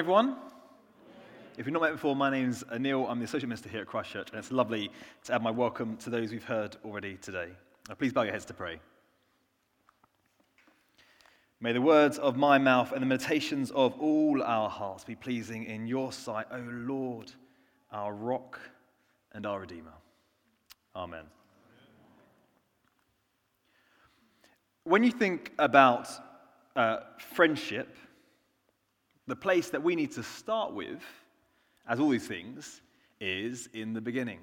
everyone. If you've not met before, my name's Neil. I'm the Associate Minister here at Christchurch, and it's lovely to add my welcome to those we've heard already today. Now, please bow your heads to pray. May the words of my mouth and the meditations of all our hearts be pleasing in your sight, O Lord, our rock and our Redeemer. Amen. When you think about uh, friendship, the place that we need to start with, as all these things, is in the beginning.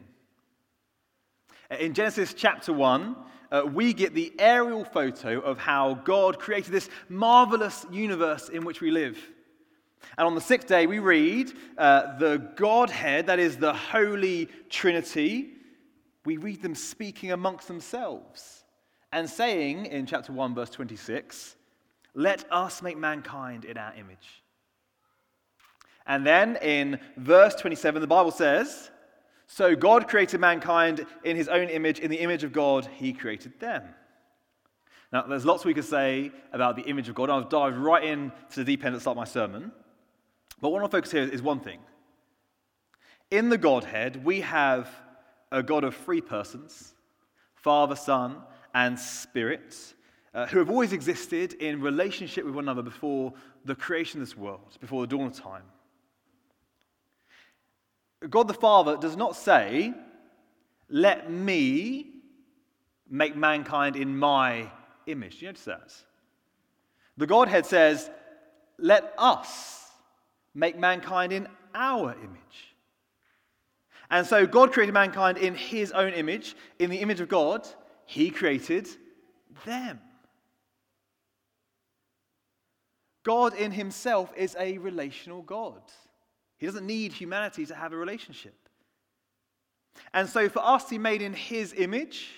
In Genesis chapter 1, uh, we get the aerial photo of how God created this marvelous universe in which we live. And on the sixth day, we read uh, the Godhead, that is the Holy Trinity, we read them speaking amongst themselves and saying in chapter 1, verse 26, Let us make mankind in our image. And then in verse 27, the Bible says, So God created mankind in his own image, in the image of God, he created them. Now, there's lots we could say about the image of God. I've dived right into the deep end to start my sermon. But what I want to focus here is one thing. In the Godhead, we have a God of three persons Father, Son, and Spirit, uh, who have always existed in relationship with one another before the creation of this world, before the dawn of time. God the Father does not say, Let me make mankind in my image. You notice that? The Godhead says, Let us make mankind in our image. And so God created mankind in his own image. In the image of God, he created them. God in himself is a relational God. He doesn't need humanity to have a relationship. And so, for us to be made in His image,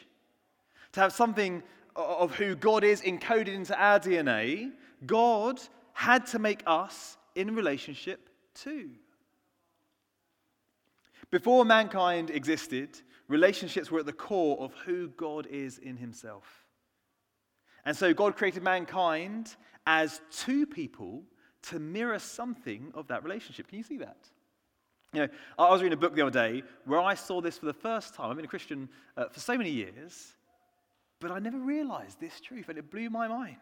to have something of who God is encoded into our DNA, God had to make us in relationship too. Before mankind existed, relationships were at the core of who God is in Himself. And so, God created mankind as two people to mirror something of that relationship. Can you see that? You know, I was reading a book the other day where I saw this for the first time. I've been a Christian uh, for so many years, but I never realized this truth, and it blew my mind.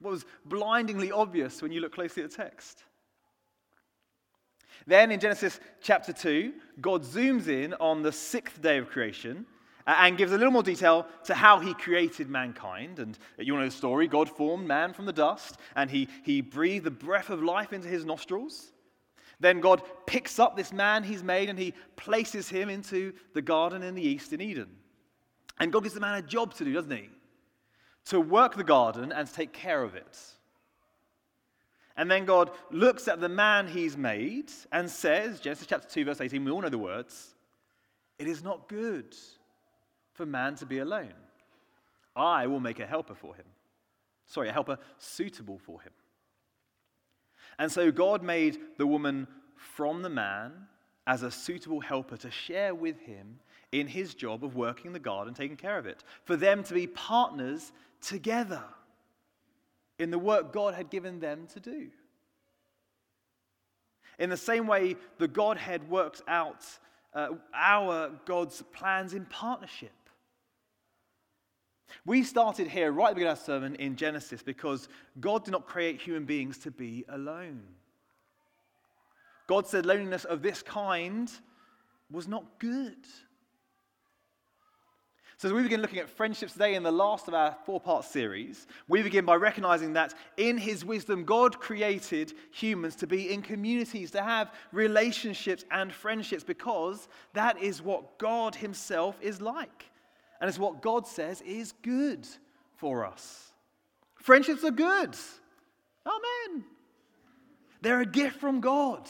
What was blindingly obvious when you look closely at the text. Then in Genesis chapter 2, God zooms in on the sixth day of creation Uh, and gives a little more detail to how he created mankind. And uh, you know the story God formed man from the dust, and he, he breathed the breath of life into his nostrils. Then God picks up this man he's made and he places him into the garden in the east in Eden. And God gives the man a job to do, doesn't he? To work the garden and to take care of it. And then God looks at the man he's made and says, Genesis chapter 2, verse 18, we all know the words, it is not good for man to be alone. I will make a helper for him. Sorry, a helper suitable for him. And so God made the woman from the man as a suitable helper to share with him in his job of working the garden, taking care of it, for them to be partners together in the work God had given them to do. In the same way, the Godhead works out uh, our God's plans in partnership. We started here right at the beginning of our sermon in Genesis because God did not create human beings to be alone. God said loneliness of this kind was not good. So, as we begin looking at friendships today in the last of our four part series, we begin by recognizing that in His wisdom, God created humans to be in communities, to have relationships and friendships, because that is what God Himself is like. And it's what God says is good for us. Friendships are good. Amen. They're a gift from God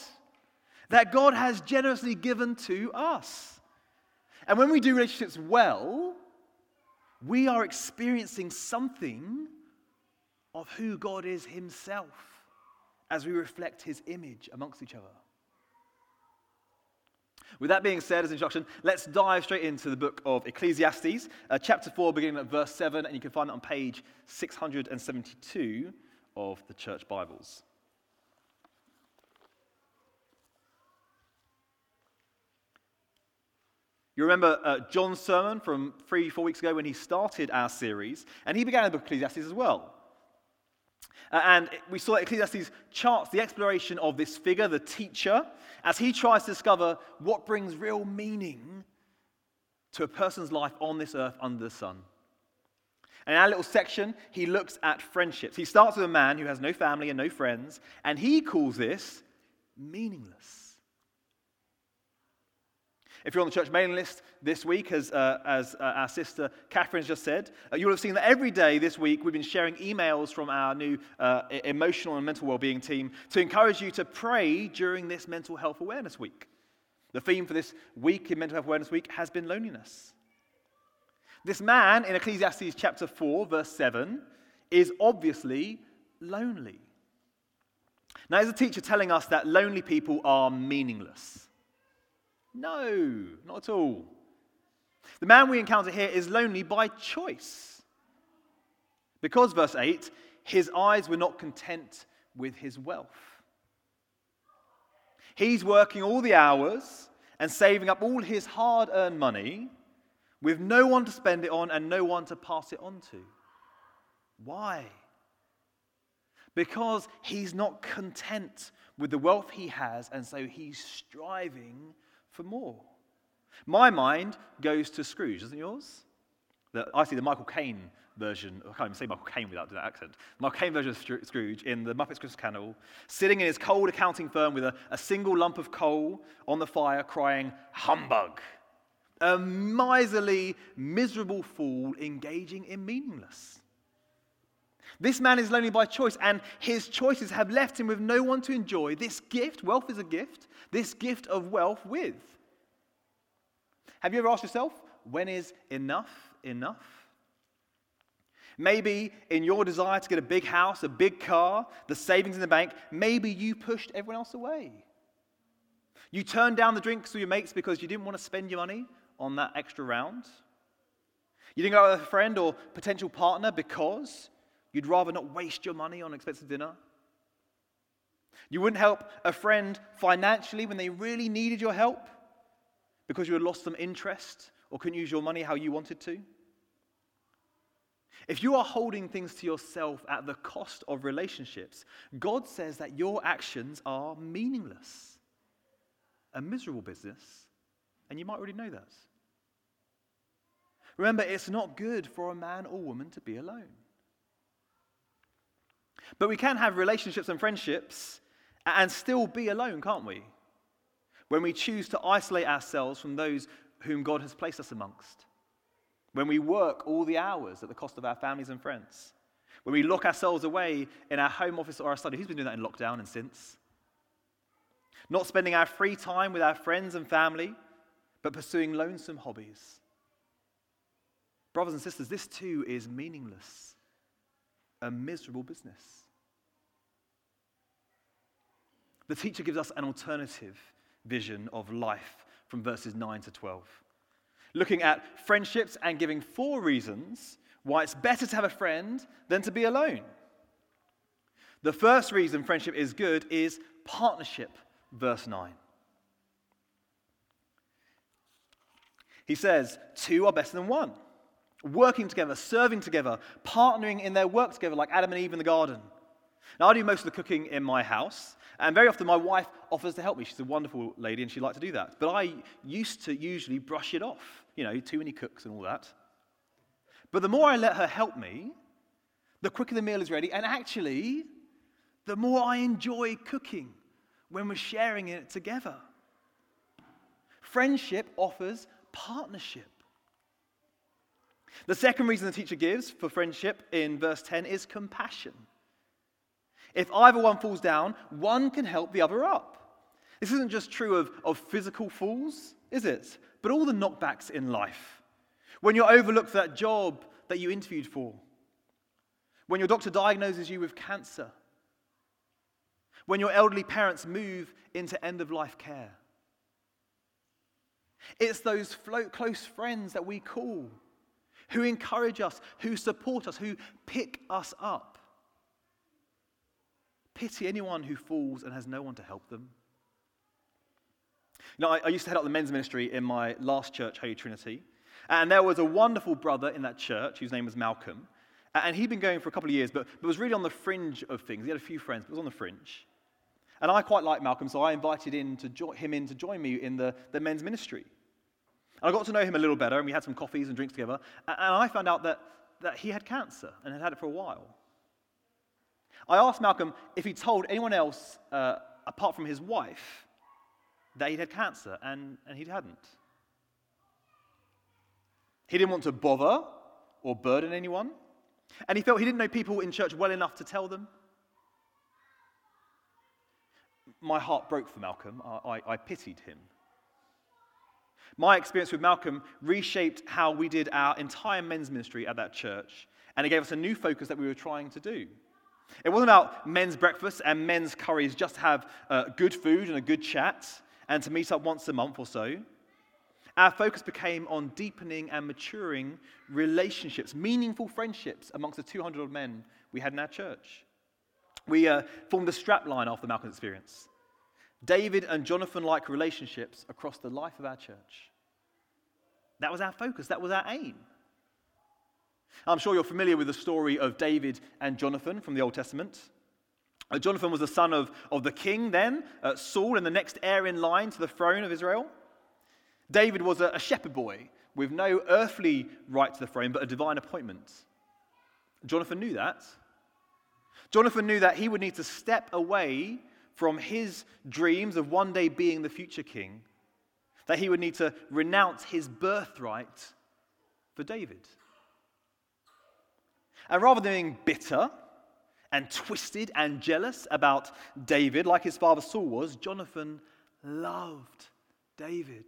that God has generously given to us. And when we do relationships well, we are experiencing something of who God is Himself as we reflect His image amongst each other. With that being said, as introduction, let's dive straight into the book of Ecclesiastes, uh, chapter 4, beginning at verse 7, and you can find it on page 672 of the Church Bibles. You remember uh, John's sermon from three, four weeks ago when he started our series, and he began the book of Ecclesiastes as well. Uh, and we saw Ecclesiastes charts the exploration of this figure, the teacher, as he tries to discover what brings real meaning to a person's life on this earth under the sun. And in our little section, he looks at friendships. He starts with a man who has no family and no friends, and he calls this meaningless. If you're on the church mailing list this week, as, uh, as uh, our sister Catherine has just said, uh, you'll have seen that every day this week we've been sharing emails from our new uh, emotional and mental well-being team to encourage you to pray during this Mental Health Awareness Week. The theme for this week in Mental Health Awareness Week has been loneliness. This man in Ecclesiastes chapter 4, verse 7, is obviously lonely. Now, is a teacher telling us that lonely people are meaningless? No, not at all. The man we encounter here is lonely by choice. Because, verse 8, his eyes were not content with his wealth. He's working all the hours and saving up all his hard earned money with no one to spend it on and no one to pass it on to. Why? Because he's not content with the wealth he has, and so he's striving for more. My mind goes to Scrooge, doesn't yours? The, I see the Michael Caine version, I can't even say Michael Caine without that accent. Michael Caine version of Scrooge in the Muppets Christmas Carol, sitting in his cold accounting firm with a, a single lump of coal on the fire, crying, Humbug! A miserly, miserable fool engaging in meaningless. This man is lonely by choice, and his choices have left him with no one to enjoy this gift. Wealth is a gift, this gift of wealth with. Have you ever asked yourself, when is enough enough? Maybe in your desire to get a big house, a big car, the savings in the bank, maybe you pushed everyone else away. You turned down the drinks with your mates because you didn't want to spend your money on that extra round. You didn't go out with a friend or potential partner because You'd rather not waste your money on expensive dinner. You wouldn't help a friend financially when they really needed your help because you had lost some interest or couldn't use your money how you wanted to. If you are holding things to yourself at the cost of relationships, God says that your actions are meaningless, a miserable business, and you might already know that. Remember, it's not good for a man or woman to be alone. But we can have relationships and friendships and still be alone, can't we? When we choose to isolate ourselves from those whom God has placed us amongst. When we work all the hours at the cost of our families and friends. When we lock ourselves away in our home office or our study. Who's been doing that in lockdown and since? Not spending our free time with our friends and family, but pursuing lonesome hobbies. Brothers and sisters, this too is meaningless, a miserable business. The teacher gives us an alternative vision of life from verses 9 to 12, looking at friendships and giving four reasons why it's better to have a friend than to be alone. The first reason friendship is good is partnership, verse 9. He says, Two are better than one. Working together, serving together, partnering in their work together, like Adam and Eve in the garden. Now, I do most of the cooking in my house, and very often my wife offers to help me. She's a wonderful lady and she likes to do that. But I used to usually brush it off, you know, too many cooks and all that. But the more I let her help me, the quicker the meal is ready, and actually, the more I enjoy cooking when we're sharing it together. Friendship offers partnership. The second reason the teacher gives for friendship in verse 10 is compassion. If either one falls down, one can help the other up. This isn't just true of, of physical falls, is it? But all the knockbacks in life. When you're overlooked for that job that you interviewed for, when your doctor diagnoses you with cancer, when your elderly parents move into end of life care. It's those close friends that we call who encourage us, who support us, who pick us up. Pity anyone who falls and has no one to help them. You know, I, I used to head up the men's ministry in my last church, Holy Trinity. And there was a wonderful brother in that church whose name was Malcolm. And he'd been going for a couple of years, but, but was really on the fringe of things. He had a few friends, but was on the fringe. And I quite liked Malcolm, so I invited in to jo- him in to join me in the, the men's ministry. I got to know him a little better, and we had some coffees and drinks together. And, and I found out that, that he had cancer and had had it for a while. I asked Malcolm if he told anyone else, uh, apart from his wife, that he'd had cancer, and, and he hadn't. He didn't want to bother or burden anyone, and he felt he didn't know people in church well enough to tell them. My heart broke for Malcolm. I, I, I pitied him. My experience with Malcolm reshaped how we did our entire men's ministry at that church, and it gave us a new focus that we were trying to do. It wasn't about men's breakfasts and men's curries just to have uh, good food and a good chat and to meet up once a month or so. Our focus became on deepening and maturing relationships, meaningful friendships amongst the 200 odd men we had in our church. We uh, formed a strap line after Malcolm's experience David and Jonathan like relationships across the life of our church. That was our focus, that was our aim. I'm sure you're familiar with the story of David and Jonathan from the Old Testament. Uh, Jonathan was the son of, of the king then, uh, Saul, and the next heir in line to the throne of Israel. David was a, a shepherd boy with no earthly right to the throne, but a divine appointment. Jonathan knew that. Jonathan knew that he would need to step away from his dreams of one day being the future king, that he would need to renounce his birthright for David. And rather than being bitter and twisted and jealous about David, like his father Saul was, Jonathan loved David.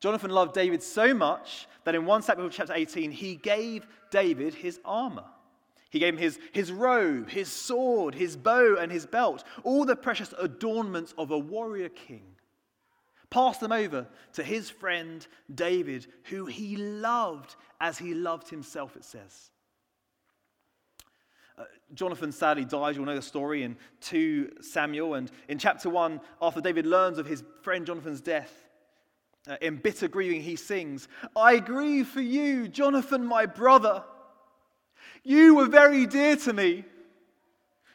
Jonathan loved David so much that in 1 Samuel chapter 18, he gave David his armor. He gave him his, his robe, his sword, his bow, and his belt, all the precious adornments of a warrior king. Passed them over to his friend David, who he loved as he loved himself, it says. Uh, Jonathan sadly dies. You'll know the story in 2 Samuel. And in chapter 1, after David learns of his friend Jonathan's death, uh, in bitter grieving, he sings, I grieve for you, Jonathan, my brother. You were very dear to me.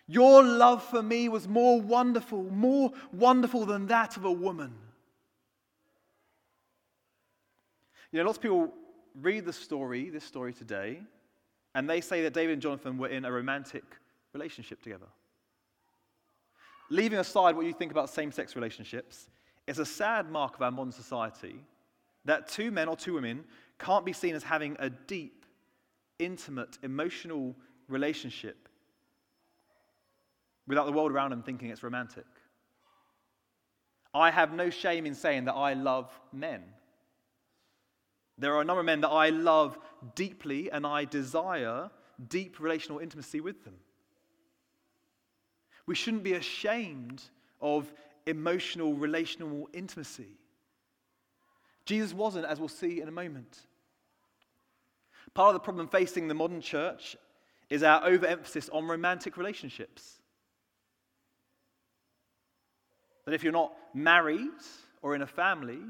Your love for me was more wonderful, more wonderful than that of a woman. You know, lots of people read the story, this story today, and they say that David and Jonathan were in a romantic relationship together. Leaving aside what you think about same sex relationships, it's a sad mark of our modern society that two men or two women can't be seen as having a deep intimate, emotional relationship without the world around them thinking it's romantic. I have no shame in saying that I love men. There are a number of men that I love deeply and I desire deep relational intimacy with them. We shouldn't be ashamed of emotional, relational intimacy. Jesus wasn't, as we'll see in a moment. Part of the problem facing the modern church is our overemphasis on romantic relationships. That if you're not married or in a family,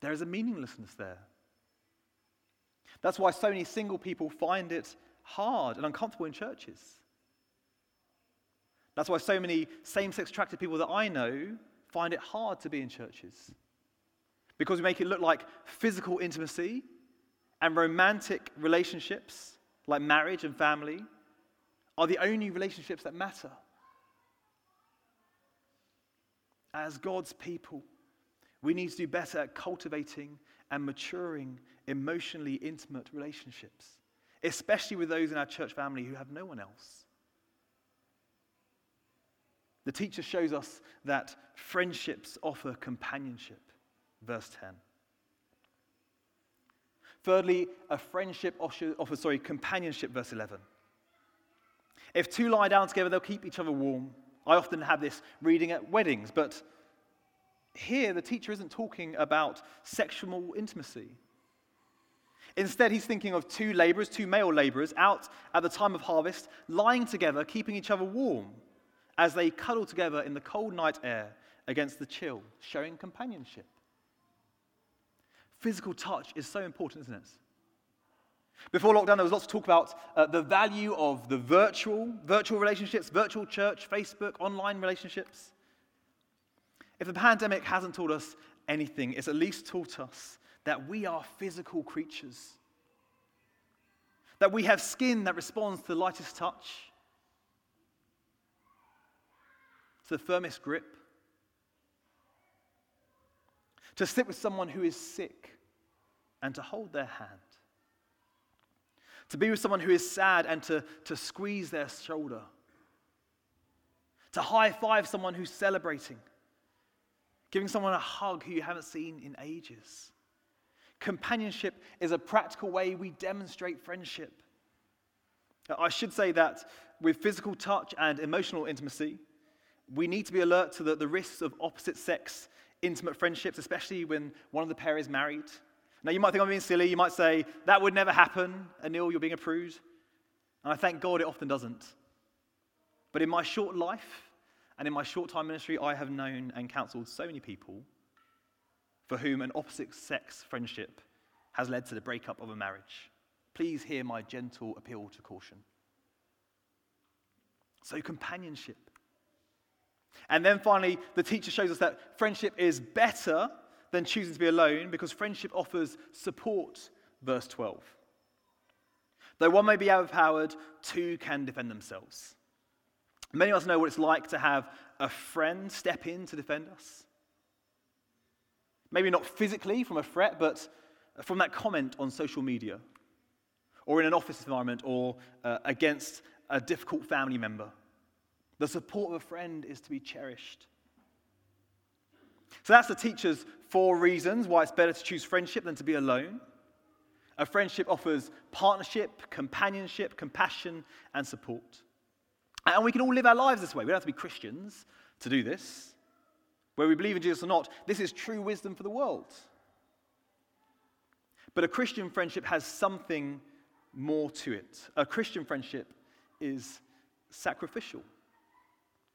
there is a meaninglessness there. That's why so many single people find it hard and uncomfortable in churches. That's why so many same sex attracted people that I know find it hard to be in churches. Because we make it look like physical intimacy and romantic relationships, like marriage and family, are the only relationships that matter. As God's people, we need to do better at cultivating and maturing emotionally intimate relationships, especially with those in our church family who have no one else. The teacher shows us that friendships offer companionship. Verse 10. Thirdly, a friendship offers, sorry, companionship, verse 11. If two lie down together, they'll keep each other warm. I often have this reading at weddings, but here the teacher isn't talking about sexual intimacy. Instead, he's thinking of two laborers, two male laborers, out at the time of harvest, lying together, keeping each other warm as they cuddle together in the cold night air against the chill, showing companionship. Physical touch is so important, isn't it? Before lockdown, there was lots of talk about uh, the value of the virtual, virtual relationships, virtual church, Facebook, online relationships. If the pandemic hasn't taught us anything, it's at least taught us that we are physical creatures, that we have skin that responds to the lightest touch, to the firmest grip, to sit with someone who is sick and to hold their hand, to be with someone who is sad and to, to squeeze their shoulder, to high five someone who's celebrating, giving someone a hug who you haven't seen in ages. Companionship is a practical way we demonstrate friendship. I should say that with physical touch and emotional intimacy, we need to be alert to the, the risks of opposite sex intimate friendships, especially when one of the pair is married. Now, you might think I'm being silly. You might say, that would never happen. Anil, you're being a prude. And I thank God it often doesn't. But in my short life and in my short time ministry, I have known and counseled so many people for whom an opposite sex friendship has led to the breakup of a marriage. Please hear my gentle appeal to caution. So, companionship. And then finally, the teacher shows us that friendship is better than choosing to be alone because friendship offers support, verse 12. Though one may be overpowered, two can defend themselves. Many of us know what it's like to have a friend step in to defend us. Maybe not physically from a threat, but from that comment on social media, or in an office environment, or uh, against a difficult family member. The support of a friend is to be cherished. So that's the teacher's four reasons why it's better to choose friendship than to be alone. A friendship offers partnership, companionship, compassion, and support. And we can all live our lives this way. We don't have to be Christians to do this. Whether we believe in Jesus or not, this is true wisdom for the world. But a Christian friendship has something more to it. A Christian friendship is sacrificial.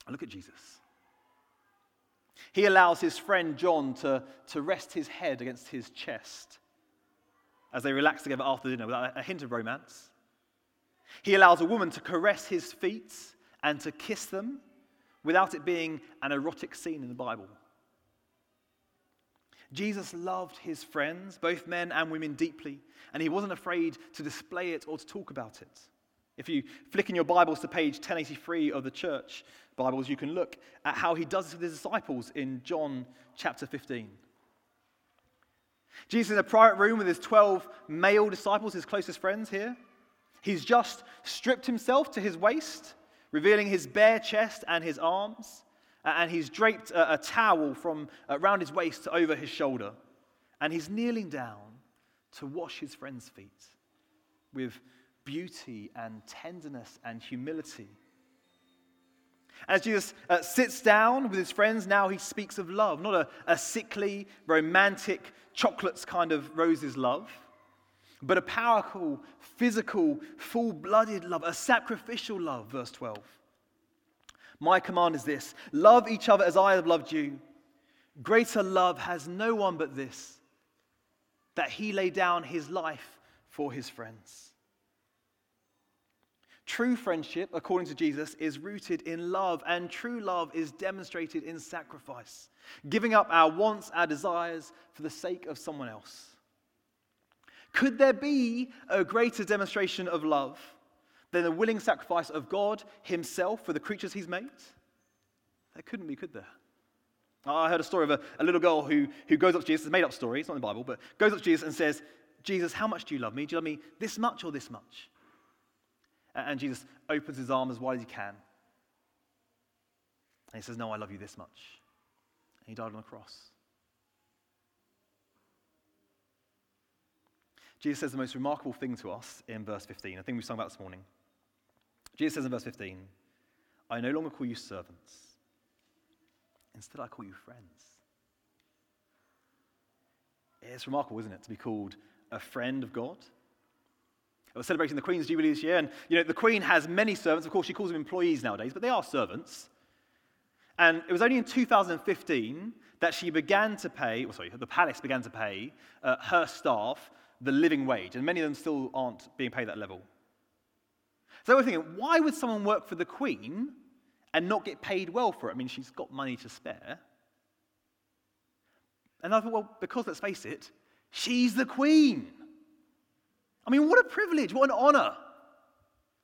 Look at Jesus. He allows his friend John to, to rest his head against his chest as they relax together after dinner without a hint of romance. He allows a woman to caress his feet and to kiss them without it being an erotic scene in the Bible. Jesus loved his friends, both men and women, deeply, and he wasn't afraid to display it or to talk about it. If you flick in your Bibles to page 1083 of the church Bibles, you can look at how he does this with his disciples in John chapter 15. Jesus is in a private room with his 12 male disciples, his closest friends here. He's just stripped himself to his waist, revealing his bare chest and his arms, and he's draped a, a towel from uh, around his waist over his shoulder. And he's kneeling down to wash his friends' feet with beauty and tenderness and humility. As Jesus uh, sits down with his friends, now he speaks of love, not a, a sickly, romantic, chocolates kind of roses love, but a powerful, physical, full blooded love, a sacrificial love, verse 12. My command is this love each other as I have loved you. Greater love has no one but this, that he lay down his life for his friends. True friendship, according to Jesus, is rooted in love, and true love is demonstrated in sacrifice, giving up our wants, our desires for the sake of someone else. Could there be a greater demonstration of love than the willing sacrifice of God Himself for the creatures He's made? There couldn't be, could there? I heard a story of a, a little girl who, who goes up to Jesus, it's made up story, it's not in the Bible, but goes up to Jesus and says, Jesus, how much do you love me? Do you love me this much or this much? And Jesus opens his arm as wide as he can. And he says, No, I love you this much. And he died on the cross. Jesus says the most remarkable thing to us in verse 15, a thing we've sung about this morning. Jesus says in verse 15, I no longer call you servants. Instead, I call you friends. It's remarkable, isn't it, to be called a friend of God? We're celebrating the Queen's Jubilee this year, and you know, the Queen has many servants. Of course, she calls them employees nowadays, but they are servants. And it was only in 2015 that she began to pay, well, sorry, the palace began to pay uh, her staff the living wage, and many of them still aren't being paid that level. So we're thinking, why would someone work for the Queen and not get paid well for it? I mean, she's got money to spare. And I thought, well, because let's face it, she's the Queen. I mean, what a privilege, what an honor.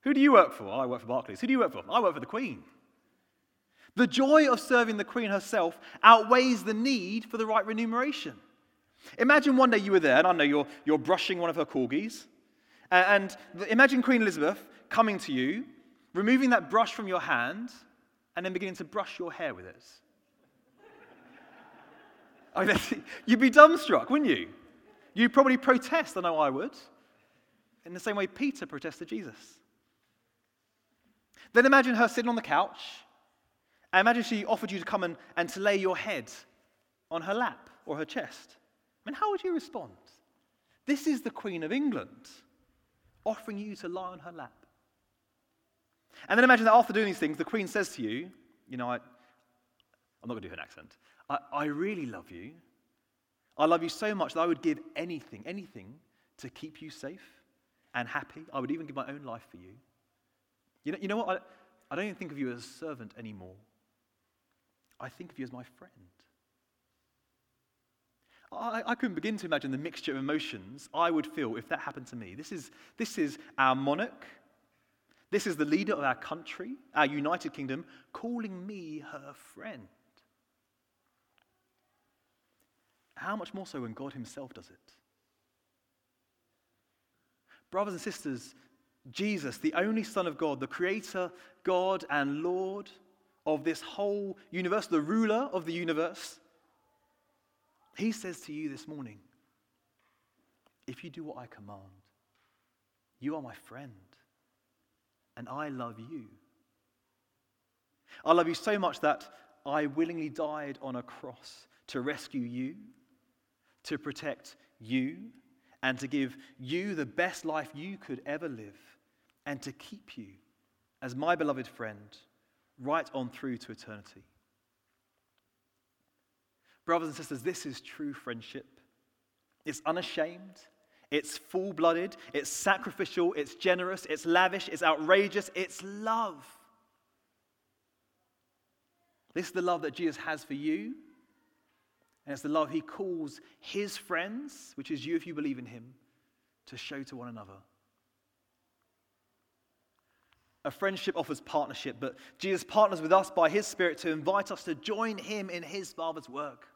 Who do you work for? I work for Barclays. Who do you work for? I work for the Queen. The joy of serving the Queen herself outweighs the need for the right remuneration. Imagine one day you were there, and I know you're, you're brushing one of her corgis, and, imagine Queen Elizabeth coming to you, removing that brush from your hand, and then beginning to brush your hair with it. I mean, you'd be dumbstruck, wouldn't you? You'd probably protest, I know I would, in the same way Peter protested Jesus. Then imagine her sitting on the couch. I imagine she offered you to come and, and to lay your head on her lap or her chest. I mean, how would you respond? This is the Queen of England offering you to lie on her lap. And then imagine that after doing these things, the Queen says to you, You know, I, I'm not going to do her accent. I, I really love you. I love you so much that I would give anything, anything to keep you safe and happy. I would even give my own life for you. You know, you know what? I, I don't even think of you as a servant anymore. I think of you as my friend. I, I, couldn't begin to imagine the mixture of emotions I would feel if that happened to me. This is, this is our monarch. This is the leader of our country, our United Kingdom, calling me her friend. How much more so when God Himself does it? Brothers and sisters, Jesus, the only Son of God, the Creator, God, and Lord of this whole universe, the ruler of the universe, He says to you this morning, if you do what I command, you are my friend, and I love you. I love you so much that I willingly died on a cross to rescue you, to protect you, and to give you the best life you could ever live, and to keep you as my beloved friend right on through to eternity. Brothers and sisters, this is true friendship. It's unashamed, it's full blooded, it's sacrificial, it's generous, it's lavish, it's outrageous, it's love. This is the love that Jesus has for you and it's the love he calls his friends, which is you if you believe in him, to show to one another. A friendship offers partnership, but Jesus partners with us by his Spirit to invite us to join him in his Father's work.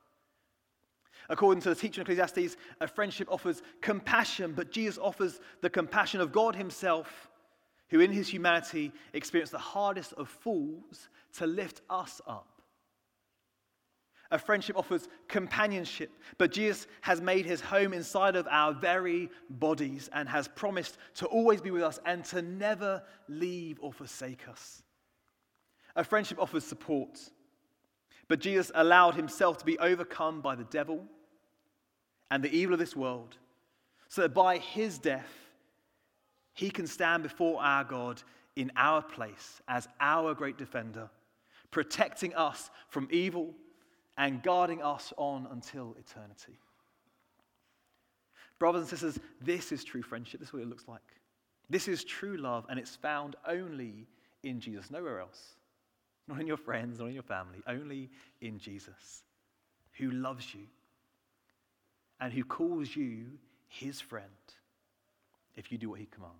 According to the teaching of Ecclesiastes, a friendship offers compassion, but Jesus offers the compassion of God himself, who in his humanity experienced the hardest of fools to lift us up. A friendship offers companionship, but Jesus has made his home inside of our very bodies and has promised to always be with us and to never leave or forsake us. A friendship offers support, but Jesus allowed himself to be overcome by the devil and the evil of this world, so that by his death, he can stand before our God in our place as our great defender, protecting us from evil and guarding us on until eternity. Brothers and sisters, this is true friendship. This is what it looks like. This is true love, and it's found only in Jesus, nowhere else. Not in your friends, not in your family, only in Jesus, who loves you and who calls you his friend if you do what he commands.